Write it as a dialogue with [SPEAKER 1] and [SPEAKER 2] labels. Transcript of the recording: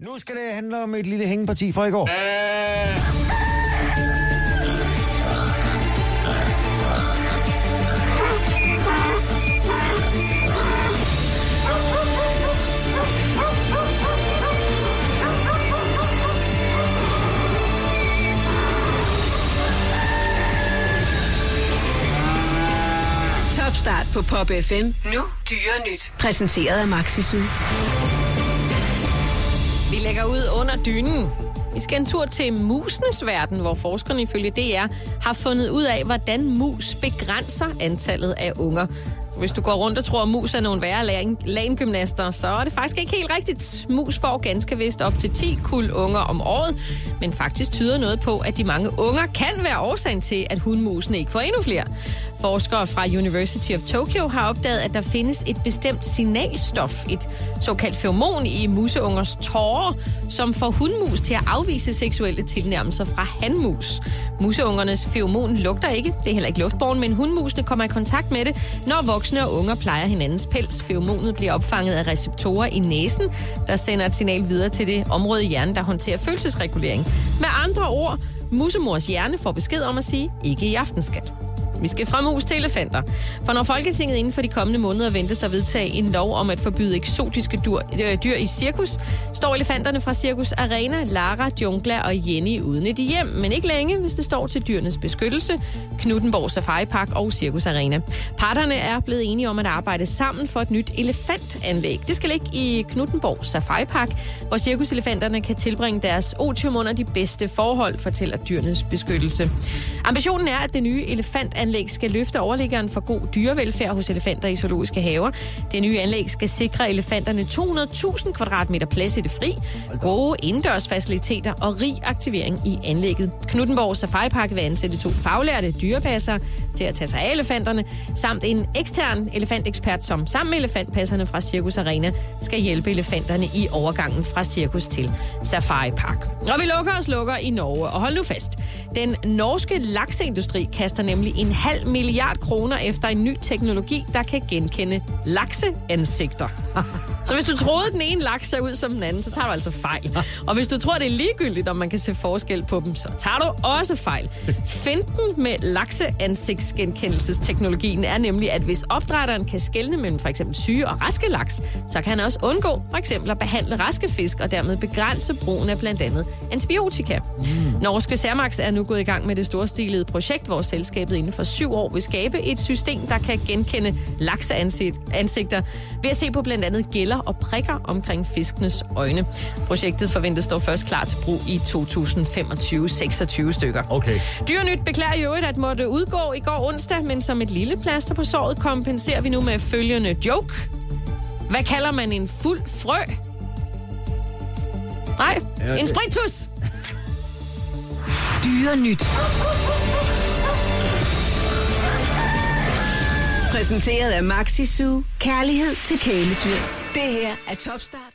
[SPEAKER 1] Nu skal det handle om et lille hængeparti fra i går.
[SPEAKER 2] Topstart på Pop FM. Nu dyre nyt. Præsenteret af Maxisu.
[SPEAKER 3] Vi lægger ud under dynen. Vi skal en tur til musenes verden, hvor forskerne ifølge DR har fundet ud af, hvordan mus begrænser antallet af unger. Hvis du går rundt og tror, at mus er nogle værre lagengymnaster, så er det faktisk ikke helt rigtigt. Mus får ganske vist op til 10 kul unger om året, men faktisk tyder noget på, at de mange unger kan være årsagen til, at hundmusene ikke får endnu flere. Forskere fra University of Tokyo har opdaget, at der findes et bestemt signalstof, et såkaldt feromon i museungers tårer, som får hundmus til at afvise seksuelle tilnærmelser fra hanmus. Museungernes feromon lugter ikke, det er heller ikke luftborn, men hundmusene kommer i kontakt med det, når voksne og unger plejer hinandens pels. Feromonet bliver opfanget af receptorer i næsen, der sender et signal videre til det område i hjernen, der håndterer følelsesregulering. Med andre ord, musemors hjerne får besked om at sige, ikke i aftenskat. Vi skal fra mus til elefanter. For når Folketinget inden for de kommende måneder venter sig at vedtage en lov om at forbyde eksotiske dyr, øh, dyr i cirkus, står elefanterne fra Cirkus Arena, Lara, Jungla og Jenny uden et hjem, men ikke længe, hvis det står til dyrenes beskyttelse, Knuttenborg Safari Park og Cirkus Arena. Parterne er blevet enige om at arbejde sammen for et nyt elefantanlæg. Det skal ligge i Knuttenborg Safari Park, hvor cirkuselefanterne kan tilbringe deres otium under de bedste forhold, fortæller dyrenes beskyttelse. Ambitionen er, at det nye elefantanlæg anlæg skal løfte overliggeren for god dyrevelfærd hos elefanter i zoologiske haver. Det nye anlæg skal sikre elefanterne 200.000 kvadratmeter plads i det fri, gode indendørsfaciliteter og rig aktivering i anlægget. Knuttenborg Safari Park vil ansætte to faglærte dyrepasser til at tage sig af elefanterne, samt en ekstern elefantekspert, som sammen med elefantpasserne fra Cirkus Arena skal hjælpe elefanterne i overgangen fra cirkus til Safari Park. Og vi lukker og slukker i Norge, og hold nu fast. Den norske lakseindustri kaster nemlig en halv milliard kroner efter en ny teknologi, der kan genkende lakseansigter. Så hvis du troede, at den ene laks ser ud som den anden, så tager du altså fejl. Og hvis du tror, det er ligegyldigt, om man kan se forskel på dem, så tager du også fejl. Finten med lakseansigtsgenkendelsesteknologien er nemlig, at hvis opdrætteren kan skelne mellem for eksempel syge og raske laks, så kan han også undgå for eksempel at behandle raske fisk og dermed begrænse brugen af blandt andet antibiotika. Mm. Norske Cermax er nu gået i gang med det storstilede projekt, hvor selskabet inden for syv år vil skabe et system, der kan genkende lakseansigter ved at se på blandt andet gælder og prikker omkring fiskenes øjne. Projektet forventes dog først klar til brug i 2025-26 stykker.
[SPEAKER 1] Okay.
[SPEAKER 3] Dyrenyt beklager jo at måtte udgå i går onsdag, men som et lille plaster på såret kompenserer vi nu med følgende joke. Hvad kalder man en fuld frø? Nej,
[SPEAKER 1] Ja,
[SPEAKER 3] en sprintus.
[SPEAKER 2] Dyre nyt. Præsenteret af Maxisu. Kærlighed til kæledyr. Det her er Topstart.